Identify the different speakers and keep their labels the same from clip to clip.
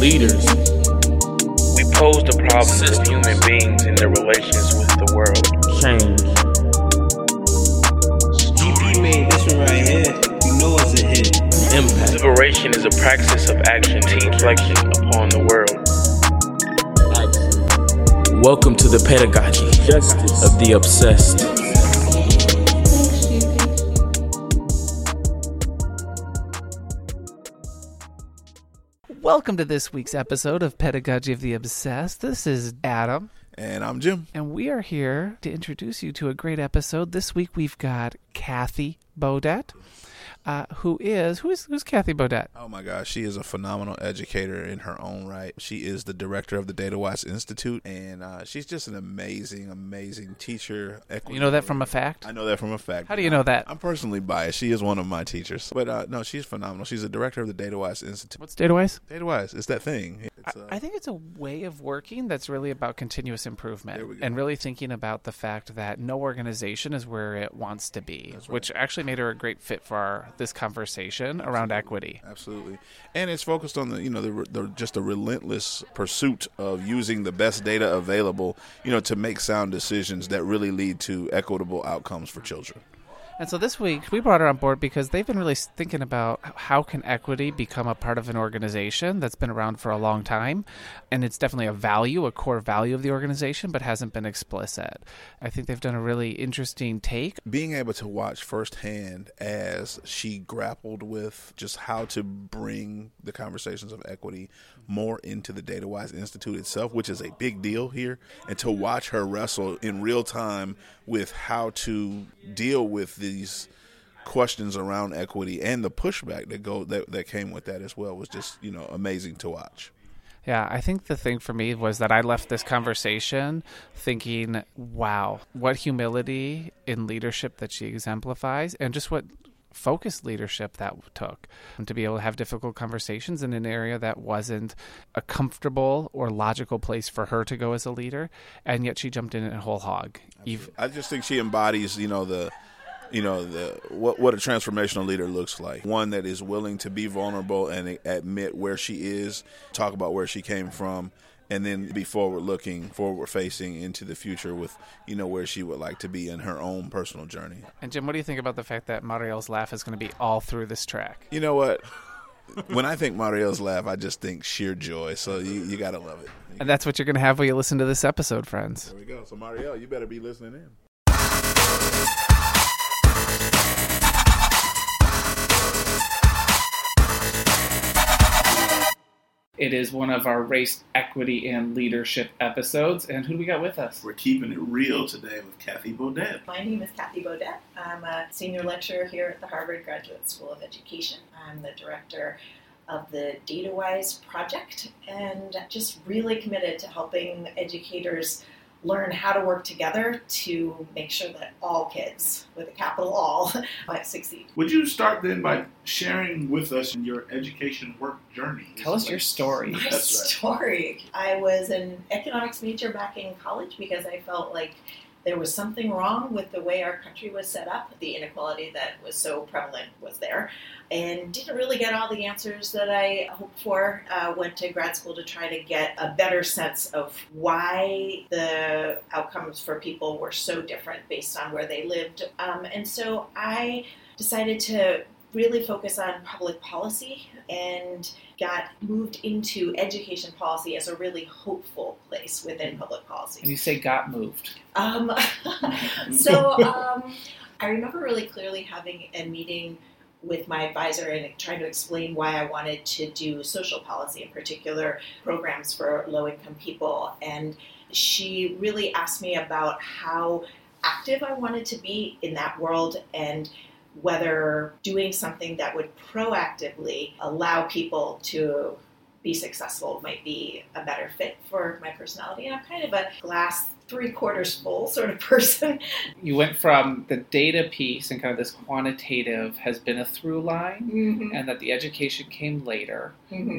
Speaker 1: leaders.
Speaker 2: We pose the problems of human beings in their relations with the world.
Speaker 1: Change.
Speaker 3: GP made this one right here. You know it's a hit.
Speaker 1: Impact.
Speaker 2: Liberation is a practice of action and reflection upon the world.
Speaker 1: Welcome to the pedagogy
Speaker 4: Justice.
Speaker 1: of the obsessed.
Speaker 5: Welcome to this week's episode of Pedagogy of the Obsessed. This is Adam,
Speaker 6: And I'm Jim.
Speaker 5: and we are here to introduce you to a great episode. This week we've got Kathy Boudett, uh, who is who is who's Kathy Boudett?
Speaker 6: Oh my gosh, she is a phenomenal educator in her own right. She is the director of the Data Watch Institute, and uh, she's just an amazing, amazing teacher. equity
Speaker 5: You know that from a fact?
Speaker 6: I know that from a fact.
Speaker 5: How do you know that?
Speaker 6: I'm personally biased. She is one of my teachers, but uh, no, she's phenomenal. She's the director of the Data Watch Institute.
Speaker 5: What's DataWise?
Speaker 6: Data Watch? It's that thing. It's, uh,
Speaker 5: I think it's a way of working that's really about continuous improvement
Speaker 6: There we go.
Speaker 5: and really thinking about the fact that no organization is where it wants to be, which actually made her a great fit for our, this conversation around equity.
Speaker 6: Absolutely, and it's focused on the you know the, the just a relentless pursuit of using the best data available, you know, to make sound decisions that really lead to equitable outcomes for children.
Speaker 5: And so this week we brought her on board because they've been really thinking about how can equity become a part of an organization that's been around for a long time, and it's definitely a value, a core value of the organization, but hasn't been explicit. I think they've done a really interesting take.
Speaker 6: being able to watch firsthand as she grappled with just how to bring the conversations of equity more into the DataWise Institute itself, which is a big deal here, and to watch her wrestle in real time with how to deal with these questions around equity and the pushback that go that, that came with that as well was just you know amazing to watch.
Speaker 5: Yeah, I think the thing for me was that I left this conversation thinking, wow, what humility in leadership that she exemplifies, and just what focused leadership that took. And to be able to have difficult conversations in an area that wasn't a comfortable or logical place for her to go as a leader and yet she jumped in it whole hog. Eve-
Speaker 6: I just think she embodies, you know, the you know, the what what a transformational leader looks like. One that is willing to be vulnerable and admit where she is, talk about where she came from, and then be forward looking, forward facing into the future with, you know, where she would like to be in her own personal journey.
Speaker 5: and jim what do you think about the fact that mariel's laugh is going to be all through this track
Speaker 6: You know what? when I think Mariel's laugh, I just think sheer joy. So you, you gotta love it.
Speaker 5: and that's what you're going to have when you listen to this episode friends
Speaker 6: There we go. So Mariel, you better be listening in.
Speaker 5: It is one of our race equity and leadership episodes. And who do we got with us?
Speaker 7: We're keeping it real today with Kathy Boudett.
Speaker 8: My name is Kathy Boudett. I'm a senior lecturer here at the Harvard Graduate School of Education. I'm the director of the DataWise project and just really committed to helping educators learn how to work together to make sure that all kids, with a capital all, might succeed.
Speaker 7: Would you start then by sharing with us your education work journey?
Speaker 5: Tell us your story.
Speaker 8: My
Speaker 7: That's right.
Speaker 8: story. I was an economics major back in college because I felt like there was something wrong with the way our country was set up. The inequality that was so prevalent was there, and didn't really get all the answers that I hoped for. Uh, went to grad school to try to get a better sense of why the outcomes for people were so different based on where they lived. Um, and so I decided to really focus on public policy and got moved into education policy as a really hopeful place within public policy.
Speaker 5: And you say got moved.
Speaker 8: Um, so um, I remember really clearly having a meeting with my advisor and trying to explain why I wanted to do social policy, in particular programs for low income people. And she really asked me about how active I wanted to be in that world and whether doing something that would proactively allow people to be successful might be a better fit for my personality. And I'm kind of a glass three quarters full sort of person.
Speaker 7: You went from the data piece and kind of this quantitative has been a through line,
Speaker 8: Mm-hmm.
Speaker 7: and that the education came later.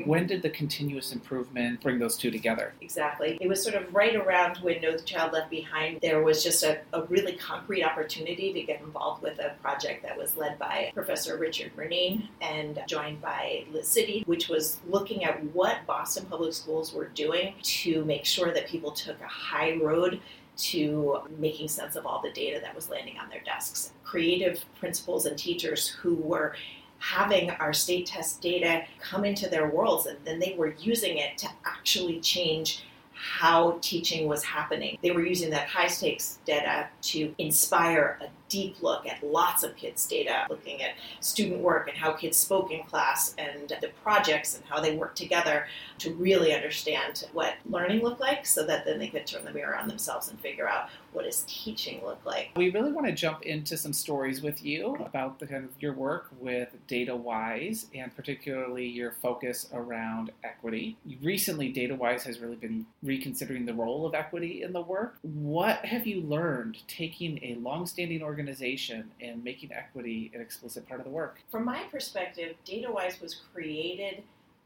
Speaker 7: When did the continuous improvement bring those two together?
Speaker 8: Exactly. It was sort of right around when No Child Left Behind. There was just a, a really concrete opportunity to get involved with a project that was led by Professor Richard Murnane and joined by Liz City, which was looking at what Boston Public Schools were doing to make sure that people took a high road to making sense of all the data that was landing on their desks. Creative principals and teachers who were having our state test data come into their worlds and then they were using it to actually change how teaching was happening. They were using that high stakes data to inspire a deep look at lots of kids' data, looking at student work and how kids spoke in class and the projects and how they worked together to really understand what learning looked like so that then they could turn the mirror on themselves and figure out what does teaching look like.
Speaker 7: We really want to jump into some stories with you about the kind of your work with DataWise and particularly your focus around equity. Recently, DataWise has really been reconsidering the role of equity in the work. What have you learned taking a long-standing organization and making equity an explicit part of the work?
Speaker 8: From my perspective, DataWise was created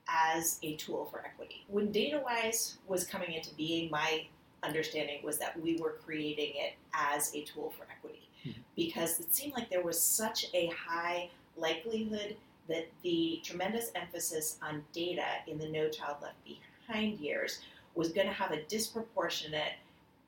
Speaker 8: as a tool for equity. When DataWise was coming into being, my understanding was that we were creating it as a tool for equity
Speaker 7: Mhm.
Speaker 8: because it seemed like there was such a high likelihood that the tremendous emphasis on data in the No Child Left Behind years was going to have a disproportionate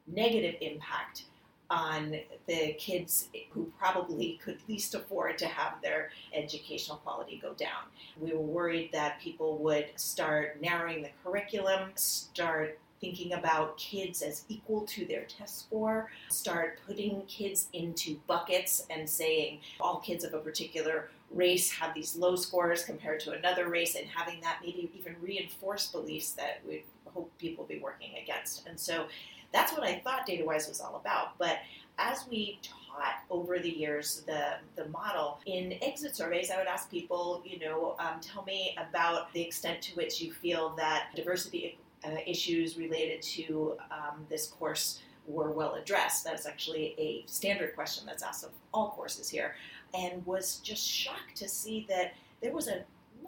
Speaker 8: negative impact on the kids who probably could least afford to have their educational quality go down. We were worried that people would start narrowing the curriculum, start thinking about kids as equal to their test score, start putting kids into buckets and saying all kids of a particular race have these low scores compared to another race, and having that maybe even reinforce beliefs that we hope people be working against. And so that's what I thought DataWise was all about. But as we taught over the years the, the model, in exit surveys, I would ask people, you know, um, tell me about the extent to which you feel that diversity uh, issues related to um, this course were well addressed. That's actually a standard question that's asked of all courses here, and was just shocked to see that there was a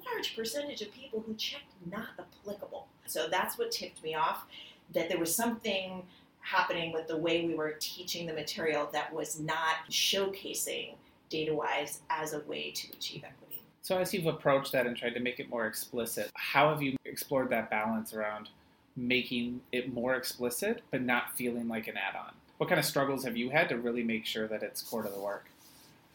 Speaker 8: large percentage of people who checked not applicable. So that's what tipped me off that there was something happening with the way we were teaching the material that was not showcasing DataWise as a way to achieve equity.
Speaker 7: So, as you've approached that and tried to make it more explicit, how have you explored that balance around making it more explicit but not feeling like an add on? What kind of struggles have you had to really make sure that it's core to the work?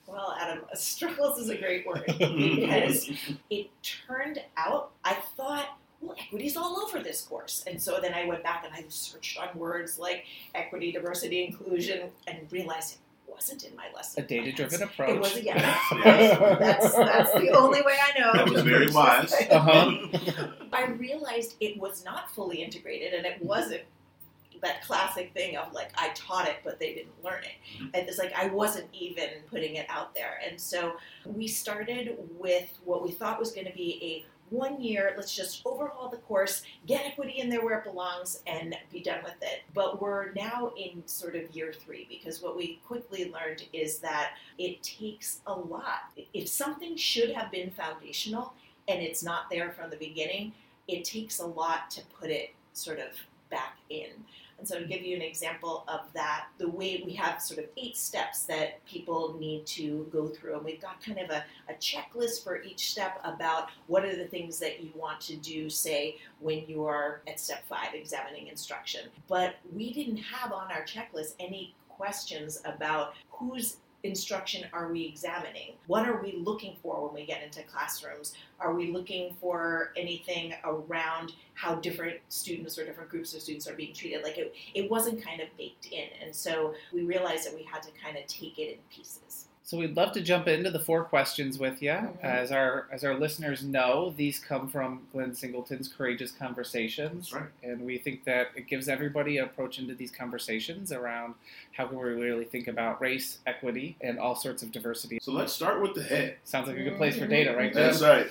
Speaker 8: Well, Adam, struggles is a great word because it turned out I thought, well, equity's all over this course. And so then I went back and I searched on words like equity, diversity, inclusion, and realized it wasn't in my lesson.
Speaker 7: A data driven approach.
Speaker 8: It was, yeah.
Speaker 9: Yes.
Speaker 8: That's, that's the only way I know.
Speaker 9: That was very wise.
Speaker 7: Uh-huh.
Speaker 8: I realized it was not fully integrated and it wasn't that classic thing of like I taught it but they didn't learn it. And it's like I wasn't even putting it out there. And so we started with what we thought was going to be a one year, let's just overhaul the course, get equity in there where it belongs, and be done with it. But we're now in sort of year three because what we quickly learned is that it takes a lot. If something should have been foundational and it's not there from the beginning, it takes a lot to put it sort of back in. And so, to give you an example of that, the way we have sort of eight steps that people need to go through, and we've got kind of a, a checklist for each step about what are the things that you want to do, say, when you are at step five, examining instruction. But we didn't have on our checklist any questions about whose instruction are we examining? What are we looking for when we get into classrooms? Are we looking for anything around how different students or different groups of students are being treated? Like it, it wasn't kind of baked in. And so we realized that we had to kind of take it in pieces.
Speaker 7: So we'd love to jump into the four questions with you.
Speaker 8: Mhm.
Speaker 7: As our as our listeners know, these come from Glenn Singleton's Courageous Conversations,
Speaker 9: That's right.
Speaker 7: and we think that it gives everybody an approach into these conversations around how can we really think about race, equity, and all sorts of diversity.
Speaker 9: So let's start with the head.
Speaker 7: Sounds like a good place for data, right?
Speaker 9: That's
Speaker 7: Jim?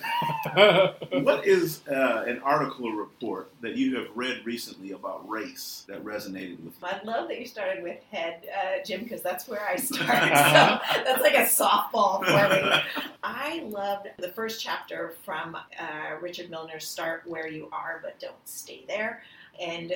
Speaker 9: right. What is uh, an article or report that you have read recently about race that resonated with you?
Speaker 8: I love that you started with head, uh, Jim, because that's where I started. so that's like a softball for me. I loved the first chapter from uh, Richard Milner's Start Where You Are, but Don't Stay There. And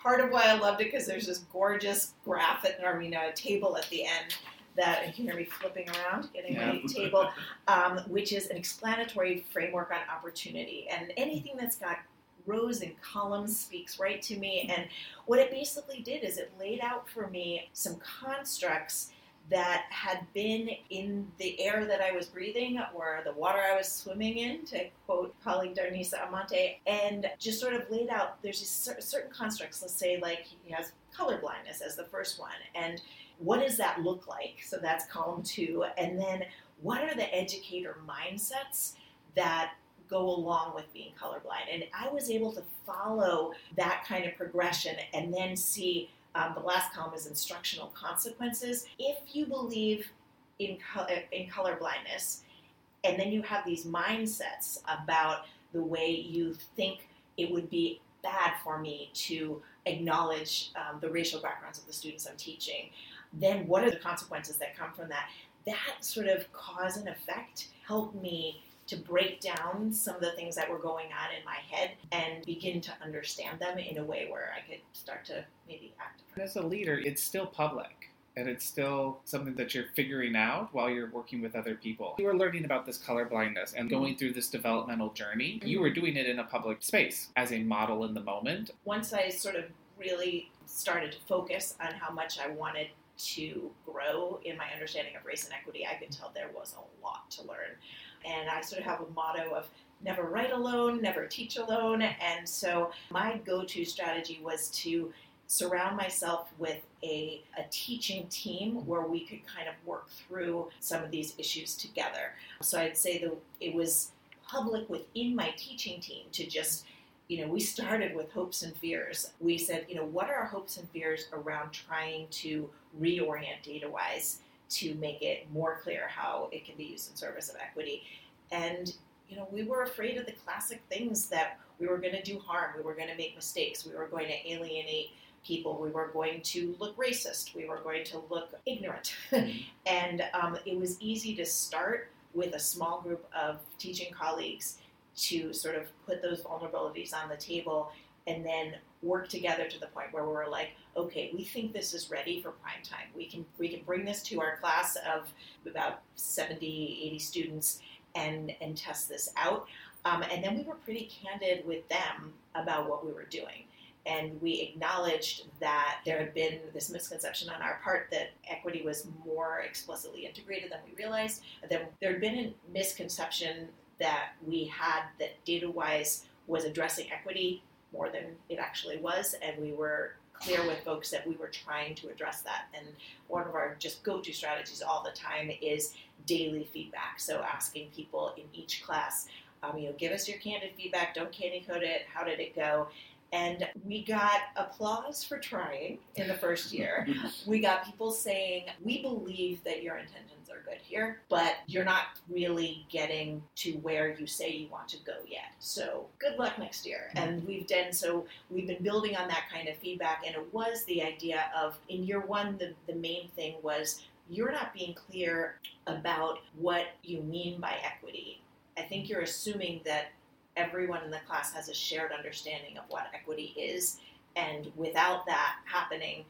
Speaker 8: part of why I loved it because there's this gorgeous graph, at, or I mean, a table at the end that you can hear me flipping around, getting
Speaker 7: Yeah.
Speaker 8: my table, um, which is an explanatory framework on opportunity. And anything that's got rows and columns speaks right to me. And what it basically did is it laid out for me some constructs that had been in the air that I was breathing or the water I was swimming in, to quote colleague Darnisa Amante, and just sort of laid out there's certain constructs, let's say like he has color blindness as the first one, and what does that look like? So that's column two, and then what are the educator mindsets that go along with being colorblind? And I was able to follow that kind of progression and then see um, the last column is instructional consequences. If you believe in, co- in color blindness, and then you have these mindsets about the way you think it would be bad for me to acknowledge um, the racial backgrounds of the students I'm teaching, then what are the consequences that come from that? That sort of cause and effect helped me to break down some of the things that were going on in my head and begin to understand them in a way where I could start to maybe act.
Speaker 7: As a leader, it's still public. And it's still something that you're figuring out while you're working with other people. You were learning about this color blindness and going through this developmental journey. You were mm-hmm. doing it in a public space as a model in the moment.
Speaker 8: once I sort of really started to focus on how much I wanted to grow in my understanding of race and equity, I could tell there was a lot to learn. And I sort of have a motto of never write alone, never teach alone. And so my go to strategy was to surround myself with a, a teaching team where we could kind of work through some of these issues together. So I'd say that it was public within my teaching team to just you know, we started with hopes and fears. We said, you know, what are our hopes and fears around trying to reorient DataWise to make it more clear how it can be used in service of equity? And, you know, we were afraid of the classic things that we were going to do harm, we were going to make mistakes, we were going to alienate people, we were going to look racist, we were going to look ignorant. and um, it was easy to start with a small group of teaching colleagues to sort of put those vulnerabilities on the table and then work together to the point where we're like, okay, we think this is ready for prime time. We can we can bring this to our class of about 70, 80 students and and test this out. Um, and then we were pretty candid with them about what we were doing. And we acknowledged that there had been this misconception on our part that equity was more explicitly integrated than we realized. That there had been a misconception that we had that DataWise was addressing equity more than it actually was, and we were clear with folks that we were trying to address that. And one of our just go-to strategies all the time is daily feedback. So asking people in each class, um, you know, give us your candid feedback. Don't candy code it. How did it go? And we got applause for trying in the first year. we got people saying, We believe that your intentions are good here, but you're not really getting to where you say you want to go yet. So good luck next year. Mm-hmm. And we've done so, we've been building on that kind of feedback. And it was the idea of in year one, the, the main thing was you're not being clear about what you mean by equity. I think you're assuming that everyone in the class has a shared understanding of what equity is. And without that happening,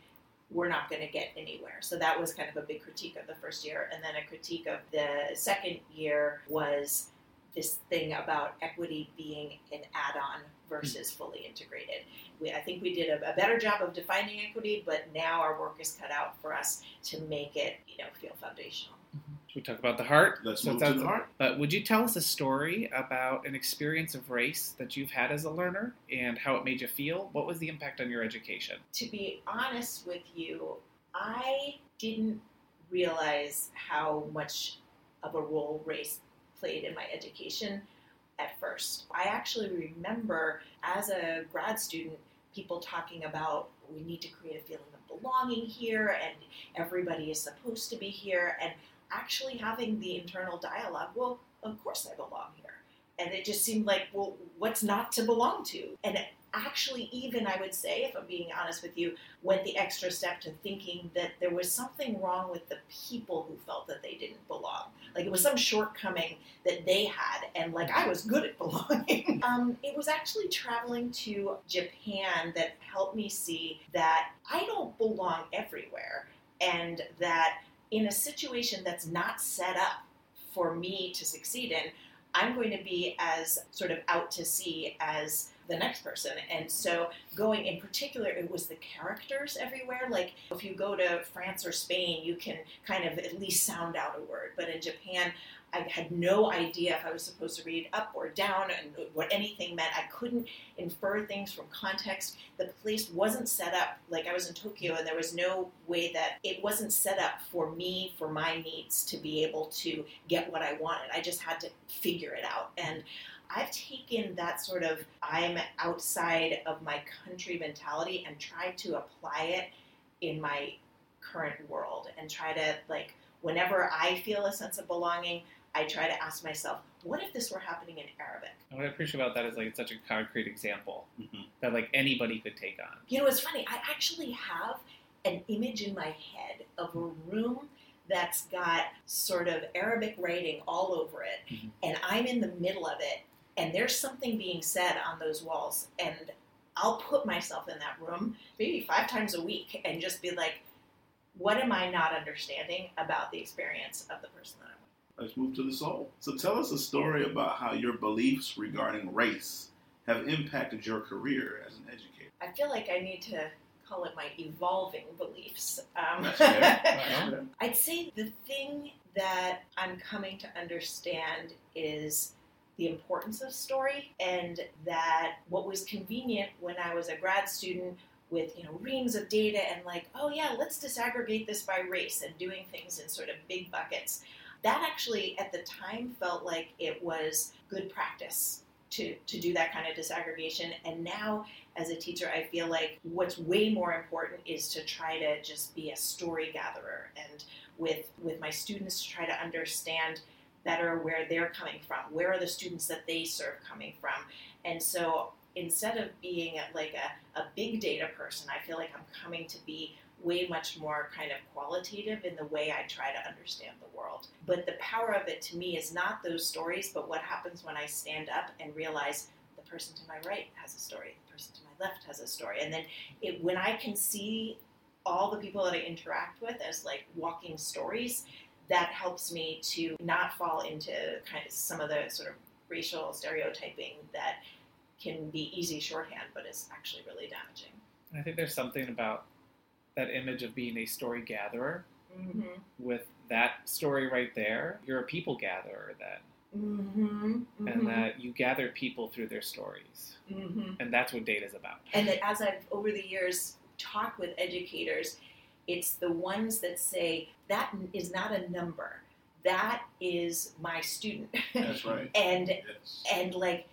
Speaker 8: we're not going to get anywhere. So that was kind of a big critique of the first year. And then a critique of the second year was this thing about equity being an add on versus fully integrated. We, I think we did a, a better job of defining equity, but now our work is cut out for us to make it, you know, feel foundational.
Speaker 7: Should we talk about the heart?
Speaker 9: Let's
Speaker 7: So
Speaker 9: move to the heart.
Speaker 7: But would you tell us a story about an experience of race that you've had as a learner and how it made you feel? What was the impact on your education?
Speaker 8: to be honest with you, I didn't realize how much of a role race played in my education at first. I actually remember as a grad student people talking about we need to create a feeling of belonging here and everybody is supposed to be here and actually having the internal dialogue well of course i belong here. And it just seemed like well what's not to belong to? And actually even i would say if i'm being honest with you went the extra step to thinking that there was something wrong with the people who felt that they didn't belong. Like it was some shortcoming that they had and like i was good at belonging. Um, it was actually traveling to japan that helped me see that i don't belong everywhere and that in a situation that's not set up for me to succeed in i'm going to be as sort of out to sea as the next person. And so, going in particular, it was the characters everywhere. Like, if you go to France or Spain, you can kind of at least sound out a word. But in Japan, I had no idea if I was supposed to read up or down and what anything meant. I couldn't infer things from context. The place wasn't set up like I was in Tokyo, and there was no way that it wasn't set up for me, for my needs to be able to get what I wanted. I just had to figure it out. And I've taken that sort of I'm outside of my country mentality and tried to apply it in my current world and try to like whenever I feel a sense of belonging, I try to ask myself, what if this were happening in Arabic?
Speaker 4: What I appreciate about that is like it's such a concrete example
Speaker 9: Mhm.
Speaker 4: that like anybody could take on.
Speaker 8: You know, it's funny. I actually have an image in my head of a room that's got sort of Arabic writing all over it,
Speaker 4: Mhm.
Speaker 8: and I'm in the middle of it, and there's something being said on those walls, and I'll put myself in that room maybe five times a week and just be like, what am I not understanding about the experience of the person that I'm with?
Speaker 9: Let's move to the soul. So tell us a story about how your beliefs regarding race have impacted your career as an educator.
Speaker 8: I feel like I need to call it my evolving beliefs. Um,
Speaker 9: That's.
Speaker 8: I'd say the thing that I'm coming to understand is the importance of story and that what was convenient when I was a grad student with you know reams of data and like oh yeah let's disaggregate this by race and doing things in sort of big buckets that actually at the time felt like it was good practice to, to do that kind of disaggregation. And now as a teacher i feel like what's way more important is to try to just be a story gatherer and with with my students to try to understand better where they're coming from where are the students that they serve coming from. And so instead of being like a, a big data person i feel like i'm coming to be way much more kind of qualitative in the way i try to understand the world but the power of it to me is not those stories but what happens when i stand up and realize the person to my right has a story the person to my left has a story and then it, when i can see all the people that i interact with as like walking stories that helps me to not fall into kind of some of the sort of racial stereotyping that can be easy shorthand, but is actually really damaging.
Speaker 4: I think there's something about that image of being a story gatherer
Speaker 8: Mm-hmm.
Speaker 4: with that story right there. You're a people gatherer then,
Speaker 8: Mm-hmm.
Speaker 4: and that you gather people through their stories,
Speaker 8: mm-hmm.
Speaker 4: and that's what data is about.
Speaker 8: And that as I've over the years talked with educators, it's the ones that say that is not a number. That is my student.
Speaker 9: That's right.
Speaker 8: and
Speaker 9: Yes.
Speaker 8: and like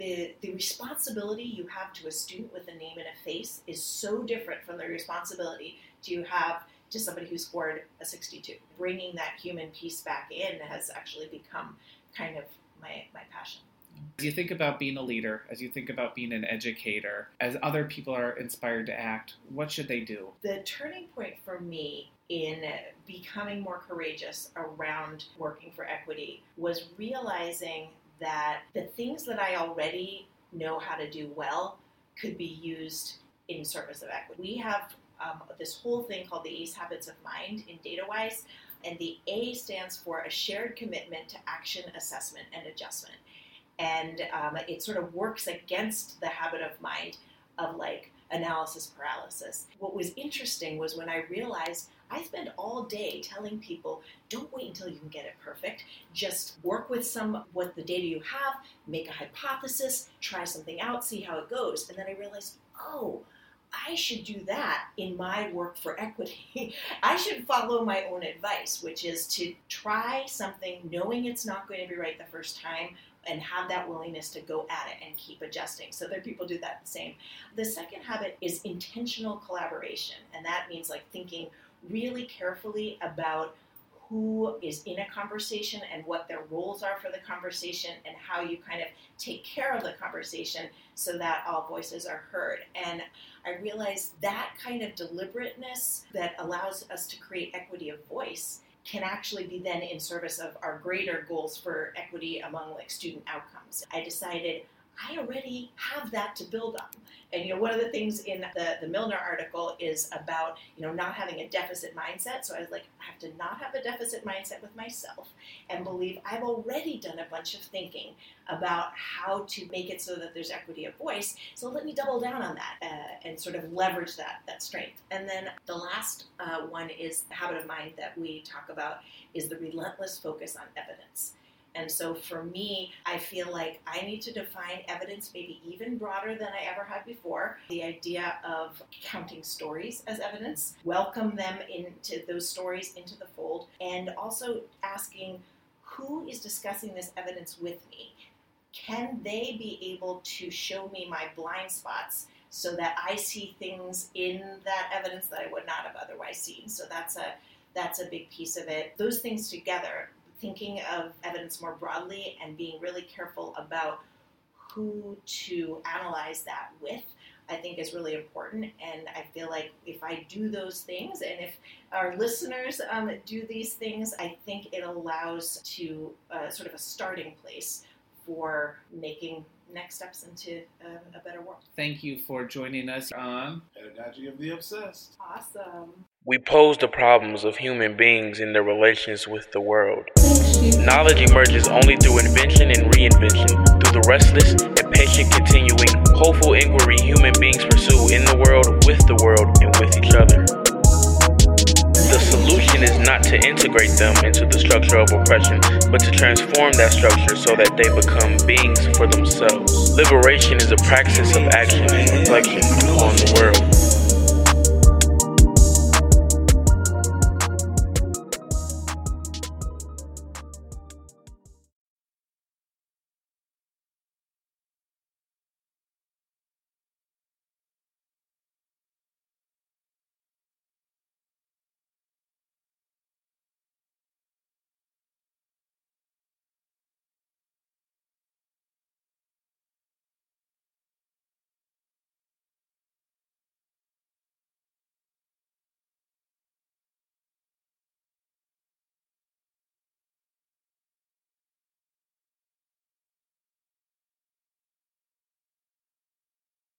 Speaker 8: the the responsibility you have to a student with a name and a face is so different from the responsibility to have to somebody who scored a 62 bringing that human piece back in has actually become kind of my my passion
Speaker 4: As you think about being a leader, as you think about being an educator, as other people are inspired to act, what should they do?
Speaker 8: the turning point for me in becoming more courageous around working for equity was realizing that the things that I already know how to do well could be used in service of equity. We have um, this whole thing called the ACE Habits of Mind in DataWise, and the A stands for a shared commitment to action, assessment, and adjustment. And um, it sort of works against the habit of mind of like analysis paralysis. What was interesting was when I realized I spend all day telling people, don't wait until you can get it perfect. Just work with some what the data you have, make a hypothesis, try something out, see how it goes. And then I realized, oh, I should do that in my work for equity. I should follow my own advice, which is to try something knowing it's not going to be right the first time and have that willingness to go at it and keep adjusting. So other people do that the same. The second habit is intentional collaboration, and that means like thinking really carefully about who is in a conversation and what their roles are for the conversation and how you kind of take care of the conversation so that all voices are heard. And I realized that kind of deliberateness that allows us to create equity of voice can actually be then in service of our greater goals for equity among like student outcomes. I decided I already have that to build on. And you know, one of the things in the, the Milner article is about, you know, not having a deficit mindset. So I was like, I have to not have a deficit mindset with myself and believe I've already done a bunch of thinking about how to make it so that there's equity of voice. So let me double down on that uh, and sort of leverage that that strength. And then the last uh, one is the habit of mind that we talk about is the relentless focus on evidence. And so for me, I feel like I need to define evidence maybe even broader than I ever had before. The idea of counting stories as evidence, welcome them into those stories into the fold, and also asking who is discussing this evidence with me? Can they be able to show me my blind spots? So that I see things in that evidence that I would not have otherwise seen. So that's a that's a big piece of it. Those things together thinking of evidence more broadly and being really careful about who to analyze that with, I think is really important. And I feel like if I do those things, and if our listeners um, do these things, I think it allows to uh, sort of a starting place for making next steps into a, a better world.
Speaker 4: Thank you for joining us on
Speaker 9: Pedagogy of the Obsessed.
Speaker 8: Awesome.
Speaker 2: We pose the problems of human beings in their relations with the world. Knowledge emerges only through invention and reinvention, through the restless and patient continuing, hopeful inquiry human beings pursue in the world, with the world, and with each other. The solution is not to integrate them into the structure of oppression, but to transform that structure so that they become beings for themselves. Liberation is a praxis of action and reflection.